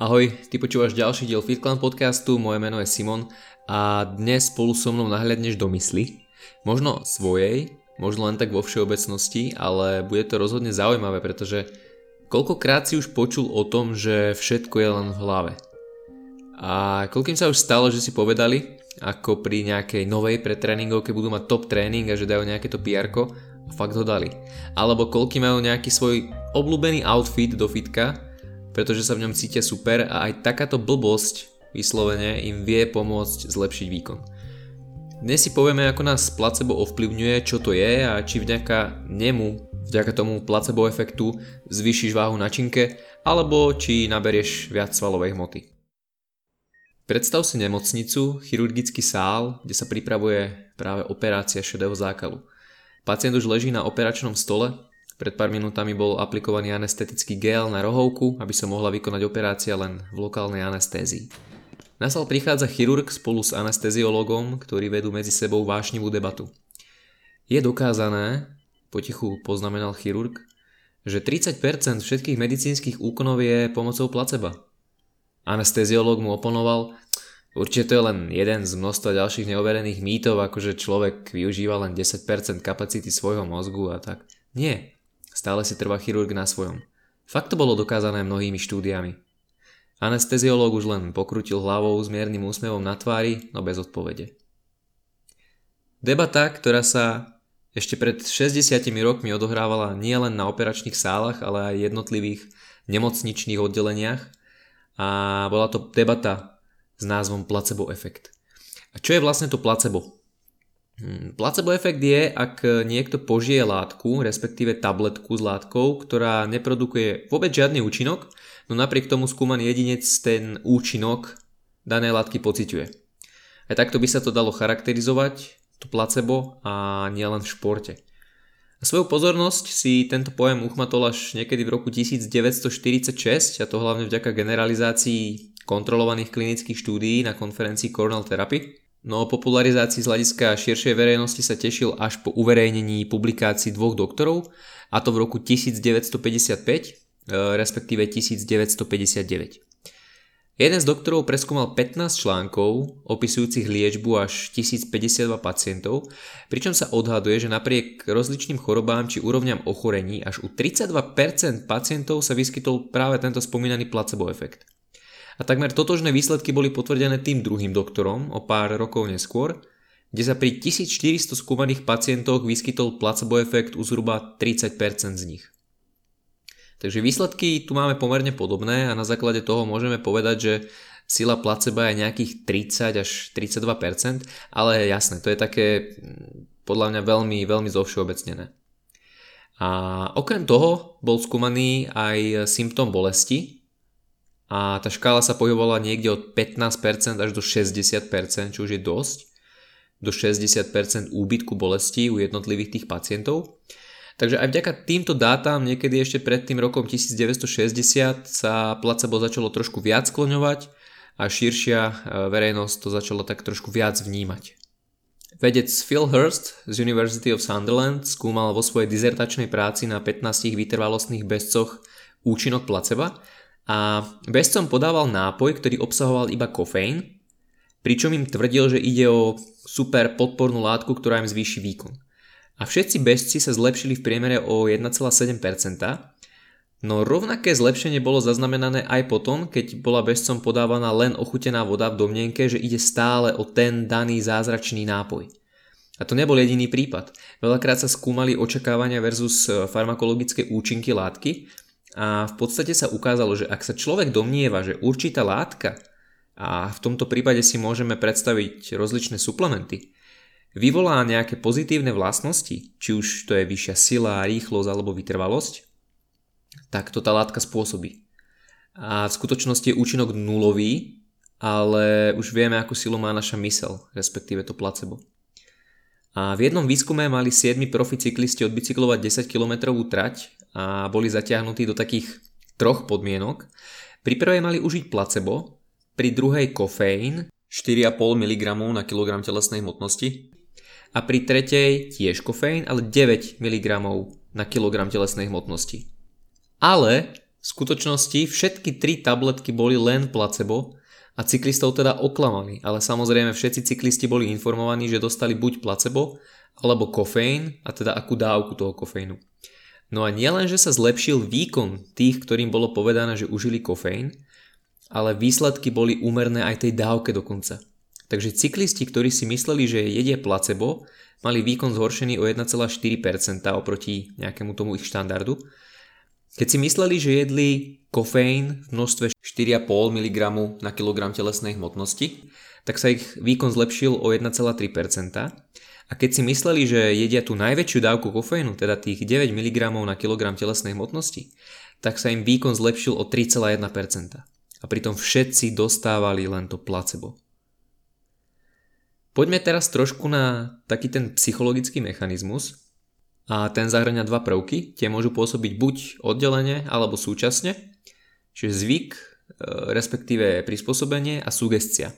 Ahoj, ty počúvaš ďalší diel FitClan podcastu, moje meno je Simon a dnes spolu so mnou nahľadneš do mysli. Možno svojej, možno len tak vo všeobecnosti, ale bude to rozhodne zaujímavé, pretože koľkokrát si už počul o tom, že všetko je len v hlave. A koľkým sa už stalo, že si povedali, ako pri nejakej novej pretréningovke budú mať top tréning a že dajú nejaké to pr a fakt ho dali. Alebo koľky majú nejaký svoj obľúbený outfit do fitka pretože sa v ňom cítia super a aj takáto blbosť vyslovene im vie pomôcť zlepšiť výkon. Dnes si povieme, ako nás placebo ovplyvňuje, čo to je a či vďaka nemu, vďaka tomu placebo efektu zvýšiš váhu na činke, alebo či naberieš viac svalovej hmoty. Predstav si nemocnicu, chirurgický sál, kde sa pripravuje práve operácia šedého zákalu. Pacient už leží na operačnom stole pred pár minútami bol aplikovaný anestetický gel na rohovku, aby sa mohla vykonať operácia len v lokálnej anestézii. Na sal prichádza chirurg spolu s anesteziologom, ktorí vedú medzi sebou vášnivú debatu. Je dokázané, potichu poznamenal chirurg, že 30% všetkých medicínskych úkonov je pomocou placeba. Anesteziolog mu oponoval, určite to je len jeden z množstva ďalších neoverených mýtov, akože človek využíva len 10% kapacity svojho mozgu a tak. Nie, Stále si trvá chirurg na svojom. Fakt to bolo dokázané mnohými štúdiami. Anesteziológ už len pokrutil hlavou s miernym úsmevom na tvári, no bez odpovede. Debata, ktorá sa ešte pred 60 rokmi odohrávala nielen na operačných sálach, ale aj jednotlivých nemocničných oddeleniach a bola to debata s názvom placebo efekt. A čo je vlastne to placebo? Hmm, placebo efekt je, ak niekto požije látku, respektíve tabletku s látkou, ktorá neprodukuje vôbec žiadny účinok, no napriek tomu skúmaný jedinec ten účinok danej látky pociťuje. Aj takto by sa to dalo charakterizovať, to placebo a nielen v športe. A svoju pozornosť si tento pojem uchmatol až niekedy v roku 1946 a to hlavne vďaka generalizácii kontrolovaných klinických štúdií na konferencii Cornell Therapy. No o popularizácii z hľadiska širšej verejnosti sa tešil až po uverejnení publikácií dvoch doktorov, a to v roku 1955, e, respektíve 1959. Jeden z doktorov preskúmal 15 článkov opisujúcich liečbu až 1052 pacientov, pričom sa odhaduje, že napriek rozličným chorobám či úrovňam ochorení až u 32% pacientov sa vyskytol práve tento spomínaný placebo efekt. A takmer totožné výsledky boli potvrdené tým druhým doktorom o pár rokov neskôr, kde sa pri 1400 skúmaných pacientoch vyskytol placebo efekt u zhruba 30% z nich. Takže výsledky tu máme pomerne podobné a na základe toho môžeme povedať, že sila placebo je nejakých 30 až 32%, ale jasné, to je také mm, podľa mňa veľmi, veľmi zovšeobecnené. A okrem toho bol skúmaný aj symptóm bolesti, a tá škála sa pohybovala niekde od 15% až do 60%, čo už je dosť, do 60% úbytku bolesti u jednotlivých tých pacientov. Takže aj vďaka týmto dátam niekedy ešte pred tým rokom 1960 sa placebo začalo trošku viac skloňovať a širšia e, verejnosť to začalo tak trošku viac vnímať. Vedec Phil Hurst z University of Sunderland skúmal vo svojej dizertačnej práci na 15 vytrvalostných bezcoch účinok placeba a bezcom podával nápoj, ktorý obsahoval iba kofeín, pričom im tvrdil, že ide o super podpornú látku, ktorá im zvýši výkon. A všetci bezci sa zlepšili v priemere o 1,7%, no rovnaké zlepšenie bolo zaznamenané aj potom, keď bola bezcom podávaná len ochutená voda v domnenke, že ide stále o ten daný zázračný nápoj. A to nebol jediný prípad. Veľakrát sa skúmali očakávania versus farmakologické účinky látky a v podstate sa ukázalo, že ak sa človek domnieva, že určitá látka, a v tomto prípade si môžeme predstaviť rozličné suplementy, vyvolá nejaké pozitívne vlastnosti, či už to je vyššia sila, rýchlosť alebo vytrvalosť, tak to tá látka spôsobí. A v skutočnosti je účinok nulový, ale už vieme, akú silu má naša mysel, respektíve to placebo. A v jednom výskume mali 7 profi cyklisti odbicyklovať 10 km trať a boli zatiahnutí do takých troch podmienok. Pri prvej mali užiť placebo, pri druhej kofeín 4,5 mg na kilogram telesnej hmotnosti a pri tretej tiež kofeín, ale 9 mg na kilogram telesnej hmotnosti. Ale V skutočnosti všetky tri tabletky boli len placebo a cyklistov teda oklamali, ale samozrejme všetci cyklisti boli informovaní, že dostali buď placebo alebo kofeín a teda akú dávku toho kofeínu. No a nielen, že sa zlepšil výkon tých, ktorým bolo povedané, že užili kofeín, ale výsledky boli úmerné aj tej dávke dokonca. Takže cyklisti, ktorí si mysleli, že jedia placebo, mali výkon zhoršený o 1,4% oproti nejakému tomu ich štandardu. Keď si mysleli, že jedli kofeín v množstve 4,5 mg na kilogram telesnej hmotnosti, tak sa ich výkon zlepšil o 1,3%. A keď si mysleli, že jedia tú najväčšiu dávku kofeínu, teda tých 9 mg na kilogram telesnej hmotnosti, tak sa im výkon zlepšil o 3,1%. A pritom všetci dostávali len to placebo. Poďme teraz trošku na taký ten psychologický mechanizmus. A ten zahrania dva prvky, tie môžu pôsobiť buď oddelenie alebo súčasne, čiže zvyk, e, respektíve prispôsobenie a sugestia.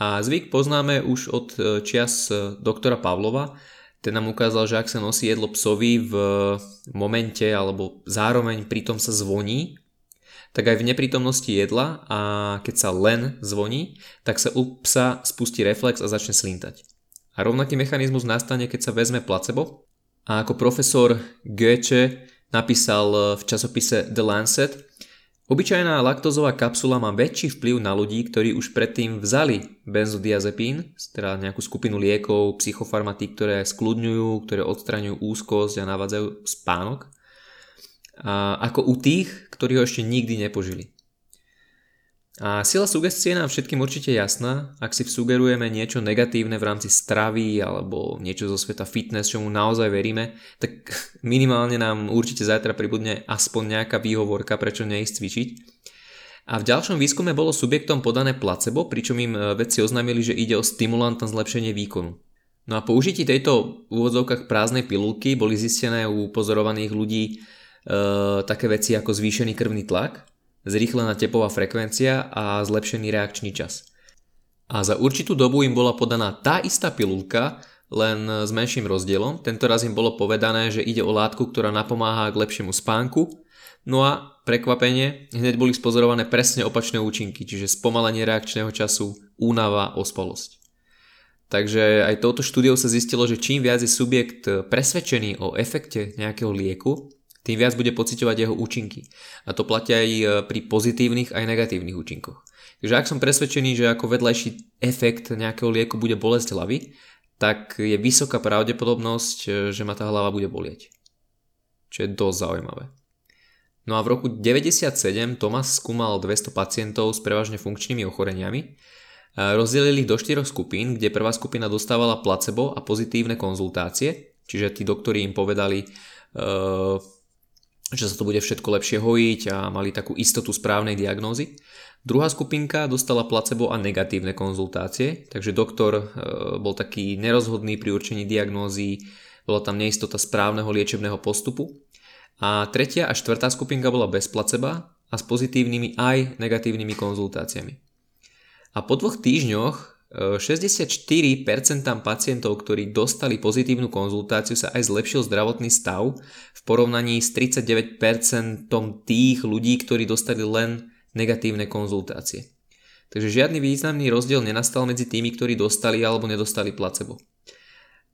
A zvyk poznáme už od e, čias e, doktora Pavlova. Ten nám ukázal, že ak sa nosí jedlo psovi v momente alebo zároveň pritom sa zvoní, tak aj v neprítomnosti jedla a keď sa len zvoní, tak sa u psa spustí reflex a začne slintať. A rovnaký mechanizmus nastane, keď sa vezme placebo. A ako profesor Goethe napísal e, v časopise The Lancet, Obyčajná laktózová kapsula má väčší vplyv na ľudí, ktorí už predtým vzali benzodiazepín, teda nejakú skupinu liekov, psychofarmatík, ktoré skľudňujú, ktoré odstraňujú úzkosť a navádzajú spánok, ako u tých, ktorí ho ešte nikdy nepožili. A sila sugestie nám všetkým určite jasná, ak si sugerujeme niečo negatívne v rámci stravy alebo niečo zo sveta fitness, čomu naozaj veríme, tak minimálne nám určite zajtra pribudne aspoň nejaká výhovorka, prečo neísť cvičiť. A v ďalšom výskume bolo subjektom podané placebo, pričom im e, vedci oznámili, že ide o stimulant na zlepšenie výkonu. No a po užití tejto v úvodzovkách prázdnej pilulky boli zistené u pozorovaných ľudí e, také veci ako zvýšený krvný tlak, zrýchlená tepová frekvencia a zlepšený reakčný čas. A za určitú dobu im bola podaná tá istá pilulka, len s menším rozdielom. Tento raz im bolo povedané, že ide o látku, ktorá napomáha k lepšiemu spánku. No a prekvapenie, hneď boli spozorované presne opačné účinky, čiže spomalenie reakčného času, únava, ospalosť. Takže aj touto štúdiou sa zistilo, že čím viac je subjekt presvedčený o efekte nejakého lieku, tým viac bude pociťovať jeho účinky. A to platia aj e, pri pozitívnych aj negatívnych účinkoch. Takže ak som presvedčený, že ako vedľajší efekt nejakého lieku bude bolesť hlavy, tak je vysoká pravdepodobnosť, e, že ma tá hlava bude bolieť. Čo je dosť zaujímavé. No a v roku 1997 Thomas skúmal 200 pacientov s prevažne funkčnými ochoreniami. Rozdelili ich do štyroch skupín, kde prvá skupina dostávala placebo a pozitívne konzultácie, čiže tí doktori im povedali, uh, že sa to bude všetko lepšie hojiť a mali takú istotu správnej diagnózy. Druhá skupinka dostala placebo a negatívne konzultácie, takže doktor e, bol taký nerozhodný pri určení diagnózy, bola tam neistota správneho liečebného postupu. A tretia a štvrtá skupinka bola bez placeba a s pozitívnymi aj negatívnymi konzultáciami. A po dvoch týždňoch 64% pacientov, ktorí dostali pozitívnu konzultáciu sa aj zlepšil zdravotný stav v porovnaní s 39% tých ľudí, ktorí dostali len negatívne konzultácie. Takže žiadny významný rozdiel nenastal medzi tými, ktorí dostali alebo nedostali placebo.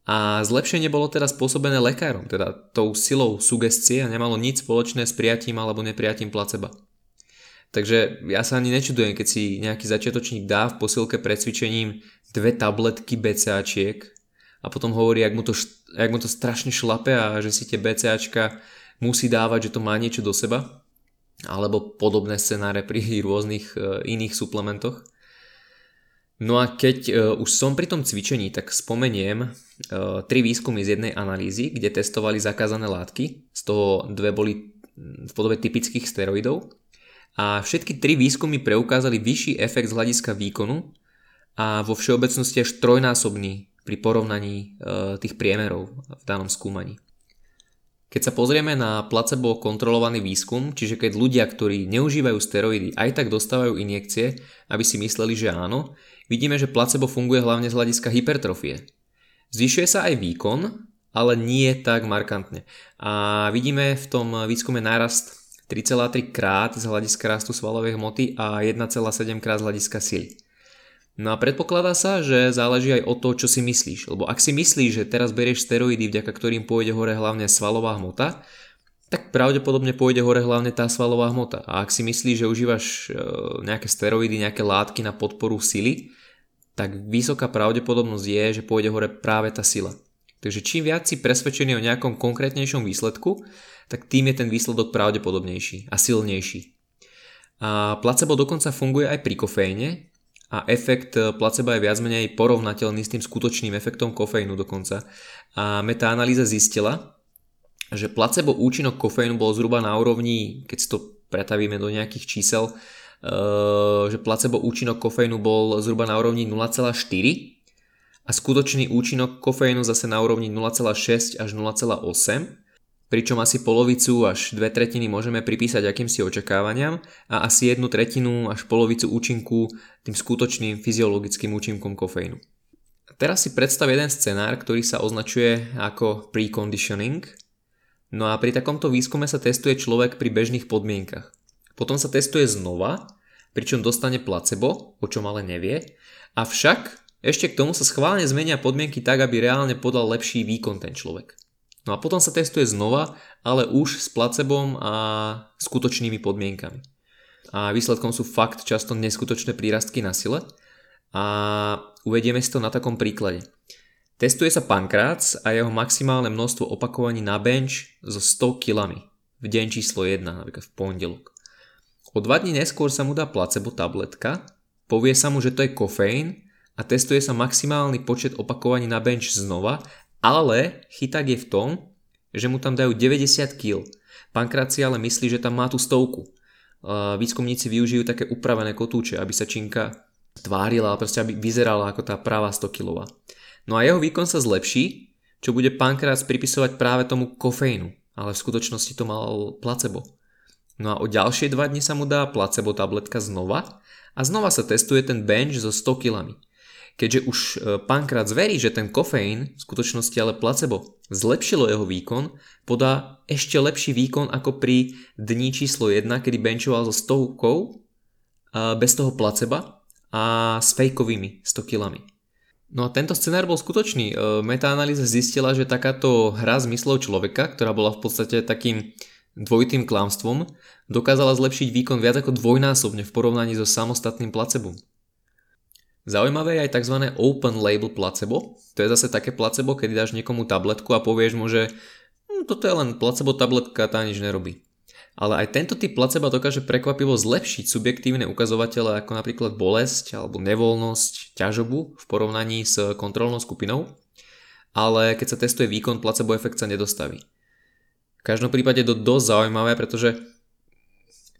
A zlepšenie bolo teda spôsobené lekárom, teda tou silou sugestie a nemalo nič spoločné s prijatím alebo neprijatím placeba. Takže ja sa ani nečudujem, keď si nejaký začiatočník dá v posilke pred cvičením dve tabletky BCAčiek a potom hovorí, jak mu to, jak mu to strašne šlape a že si tie BCAčka musí dávať, že to má niečo do seba alebo podobné scenáre pri rôznych e, iných suplementoch. No a keď e, už som pri tom cvičení, tak spomeniem e, tri výskumy z jednej analýzy, kde testovali zakázané látky, z toho dve boli v podobe typických steroidov a všetky tri výskumy preukázali vyšší efekt z hľadiska výkonu a vo všeobecnosti až trojnásobný pri porovnaní e, tých priemerov v danom skúmaní. Keď sa pozrieme na placebo kontrolovaný výskum, čiže keď ľudia, ktorí neužívajú steroidy, aj tak dostávajú injekcie, aby si mysleli, že áno, vidíme, že placebo funguje hlavne z hľadiska hypertrofie. Zvyšuje sa aj výkon, ale nie tak markantne. A vidíme v tom výskume nárast 3,3 krát z hľadiska rastu svalovej hmoty a 1,7 krát z hľadiska sily. No a predpokladá sa, že záleží aj od toho, čo si myslíš. Lebo ak si myslíš, že teraz berieš steroidy, vďaka ktorým pôjde hore hlavne svalová hmota, tak pravdepodobne pôjde hore hlavne tá svalová hmota. A ak si myslíš, že užívaš e, nejaké steroidy, nejaké látky na podporu sily, tak vysoká pravdepodobnosť je, že pôjde hore práve tá sila. Takže čím viac si presvedčený o nejakom konkrétnejšom výsledku, tak tým je ten výsledok pravdepodobnejší a silnejší. A placebo dokonca funguje aj pri kofeíne, a efekt eh, placebo je viac menej porovnateľný s tým skutočným efektom kofeínu dokonca. A metaanalýza zistila, že placebo účinok kofeínu bol zhruba na úrovni, keď si to pretavíme do nejakých čísel, eh, že placebo účinok kofeínu bol zhruba na úrovni 0,4 a skutočný účinok kofeínu zase na úrovni 0,6 až 0,8 pričom asi polovicu až dve tretiny môžeme pripísať akýmsi očakávaniam a asi jednu tretinu až polovicu účinku tým skutočným fyziologickým účinkom kofeínu. Teraz si predstav jeden scenár, ktorý sa označuje ako preconditioning. No a pri takomto výskume sa testuje človek pri bežných podmienkach. Potom sa testuje znova, pričom dostane placebo, o čom ale nevie. Avšak ešte k tomu sa schválne zmenia podmienky tak, aby reálne podal lepší výkon ten človek. No a potom sa testuje znova, ale už s placebom a skutočnými podmienkami. A výsledkom sú fakt často neskutočné prírastky na sile. A uvedieme si to na takom príklade. Testuje sa pankrác a jeho maximálne množstvo opakovaní na bench so 100 kg v deň číslo 1, napríklad v pondelok. O dva dní neskôr sa mu dá placebo tabletka, povie sa mu, že to je kofeín a testuje sa maximálny počet opakovaní na bench znova ale chyták je v tom, že mu tam dajú 90 kg. Pánkrát si ale myslí, že tam má tú stovku. Výskumníci využijú také upravené kotúče, aby sa činka tvárila, proste aby vyzerala ako tá práva 100 kg. No a jeho výkon sa zlepší, čo bude pankrát pripisovať práve tomu kofeínu, ale v skutočnosti to mal placebo. No a o ďalšie dva dni sa mu dá placebo tabletka znova a znova sa testuje ten bench so 100 kg. Keďže už e, pánkrát zverí, že ten kofeín, v skutočnosti ale placebo, zlepšilo jeho výkon, podá ešte lepší výkon ako pri dni číslo 1, kedy benchoval so stovkou bez toho placeba a s fejkovými 100 kilami. No a tento scenár bol skutočný. E, metaanalýza zistila, že takáto hra s myslou človeka, ktorá bola v podstate takým dvojitým klamstvom, dokázala zlepšiť výkon viac ako dvojnásobne v porovnaní so samostatným placebom. Zaujímavé je aj tzv. open label placebo. To je zase také placebo, kedy dáš niekomu tabletku a povieš mu, že hm, toto je len placebo tabletka, tá nič nerobí. Ale aj tento typ placebo dokáže prekvapivo zlepšiť subjektívne ukazovatele ako napríklad bolesť alebo nevoľnosť, ťažobu v porovnaní s kontrolnou skupinou. Ale keď sa testuje výkon, placebo efekt sa nedostaví. V každom prípade je to dosť zaujímavé, pretože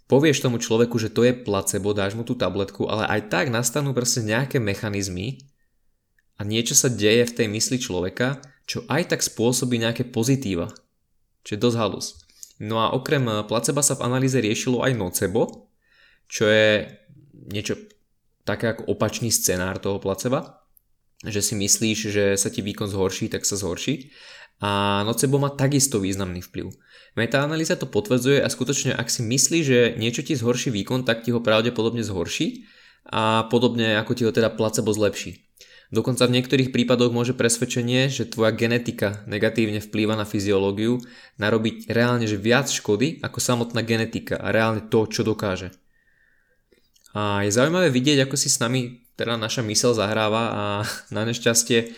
povieš tomu človeku, že to je placebo, dáš mu tú tabletku, ale aj tak nastanú proste nejaké mechanizmy a niečo sa deje v tej mysli človeka, čo aj tak spôsobí nejaké pozitíva. Čo je dosť halus. No a okrem placeba sa v analýze riešilo aj nocebo, čo je niečo také ako opačný scenár toho placeba, že si myslíš, že sa ti výkon zhorší, tak sa zhorší. A nocebo má takisto významný vplyv. Metaanalýza to potvrdzuje a skutočne ak si myslí, že niečo ti zhorší výkon, tak ti ho pravdepodobne zhorší a podobne ako ti ho teda placebo zlepší. Dokonca v niektorých prípadoch môže presvedčenie, že tvoja genetika negatívne vplýva na fyziológiu, narobiť reálne že viac škody ako samotná genetika a reálne to, čo dokáže. A je zaujímavé vidieť, ako si s nami teda naša mysel zahráva a na nešťastie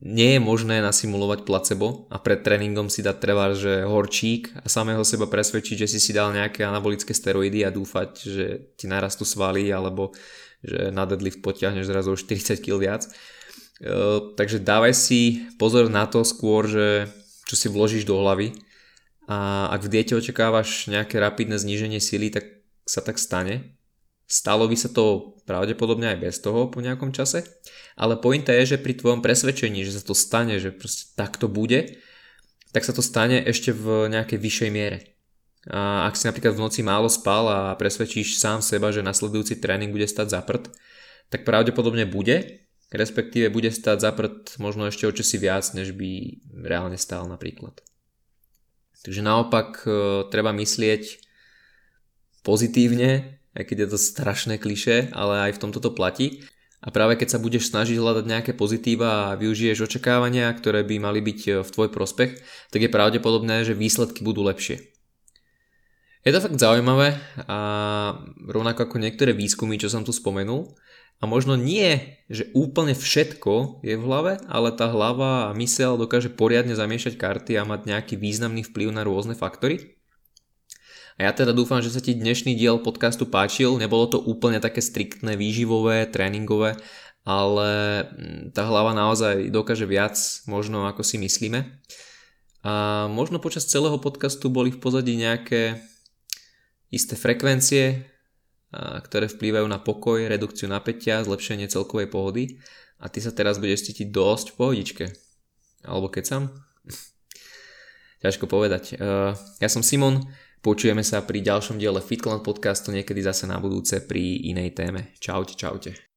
nie je možné nasimulovať placebo a pred tréningom si dať trvár, že horčík a samého seba presvedčiť, že si si dal nejaké anabolické steroidy a dúfať, že ti narastú svaly alebo že na deadlift potiahneš zrazu 40 kg viac. E, takže dávaj si pozor na to skôr, že čo si vložíš do hlavy a ak v diete očakávaš nejaké rapidné zníženie sily, tak sa tak stane. Stalo by sa to pravdepodobne aj bez toho po nejakom čase, ale pointa je, že pri tvojom presvedčení, že sa to stane, že proste takto bude, tak sa to stane ešte v nejakej vyššej miere. A ak si napríklad v noci málo spal a presvedčíš sám seba, že nasledujúci tréning bude stať za prd, tak pravdepodobne bude, respektíve bude stať za prd možno ešte o čosi viac, než by reálne stál napríklad. Takže naopak e, treba myslieť pozitívne, aj keď je to strašné kliše, ale aj v tomto to platí. A práve keď sa budeš snažiť hľadať nejaké pozitíva a využiješ očakávania, ktoré by mali byť v tvoj prospech, tak je pravdepodobné, že výsledky budú lepšie. Je to fakt zaujímavé a rovnako ako niektoré výskumy, čo som tu spomenul. A možno nie, že úplne všetko je v hlave, ale tá hlava a mysel dokáže poriadne zamiešať karty a mať nejaký významný vplyv na rôzne faktory. Ja teda dúfam, že sa ti dnešný diel podcastu páčil. Nebolo to úplne také striktné, výživové, tréningové, ale mm, tá hlava naozaj dokáže viac možno ako si myslíme. A možno počas celého podcastu boli v pozadí nejaké isté frekvencie, ktoré vplývajú na pokoj, redukciu napätia, zlepšenie celkovej pohody a ty sa teraz budeš cítiť dosť v pohodičke. Alebo keď sam? Ťažko povedať. Ja som Simon, počujeme sa pri ďalšom diele FitClan podcastu niekedy zase na budúce pri inej téme. Čaute, čaute.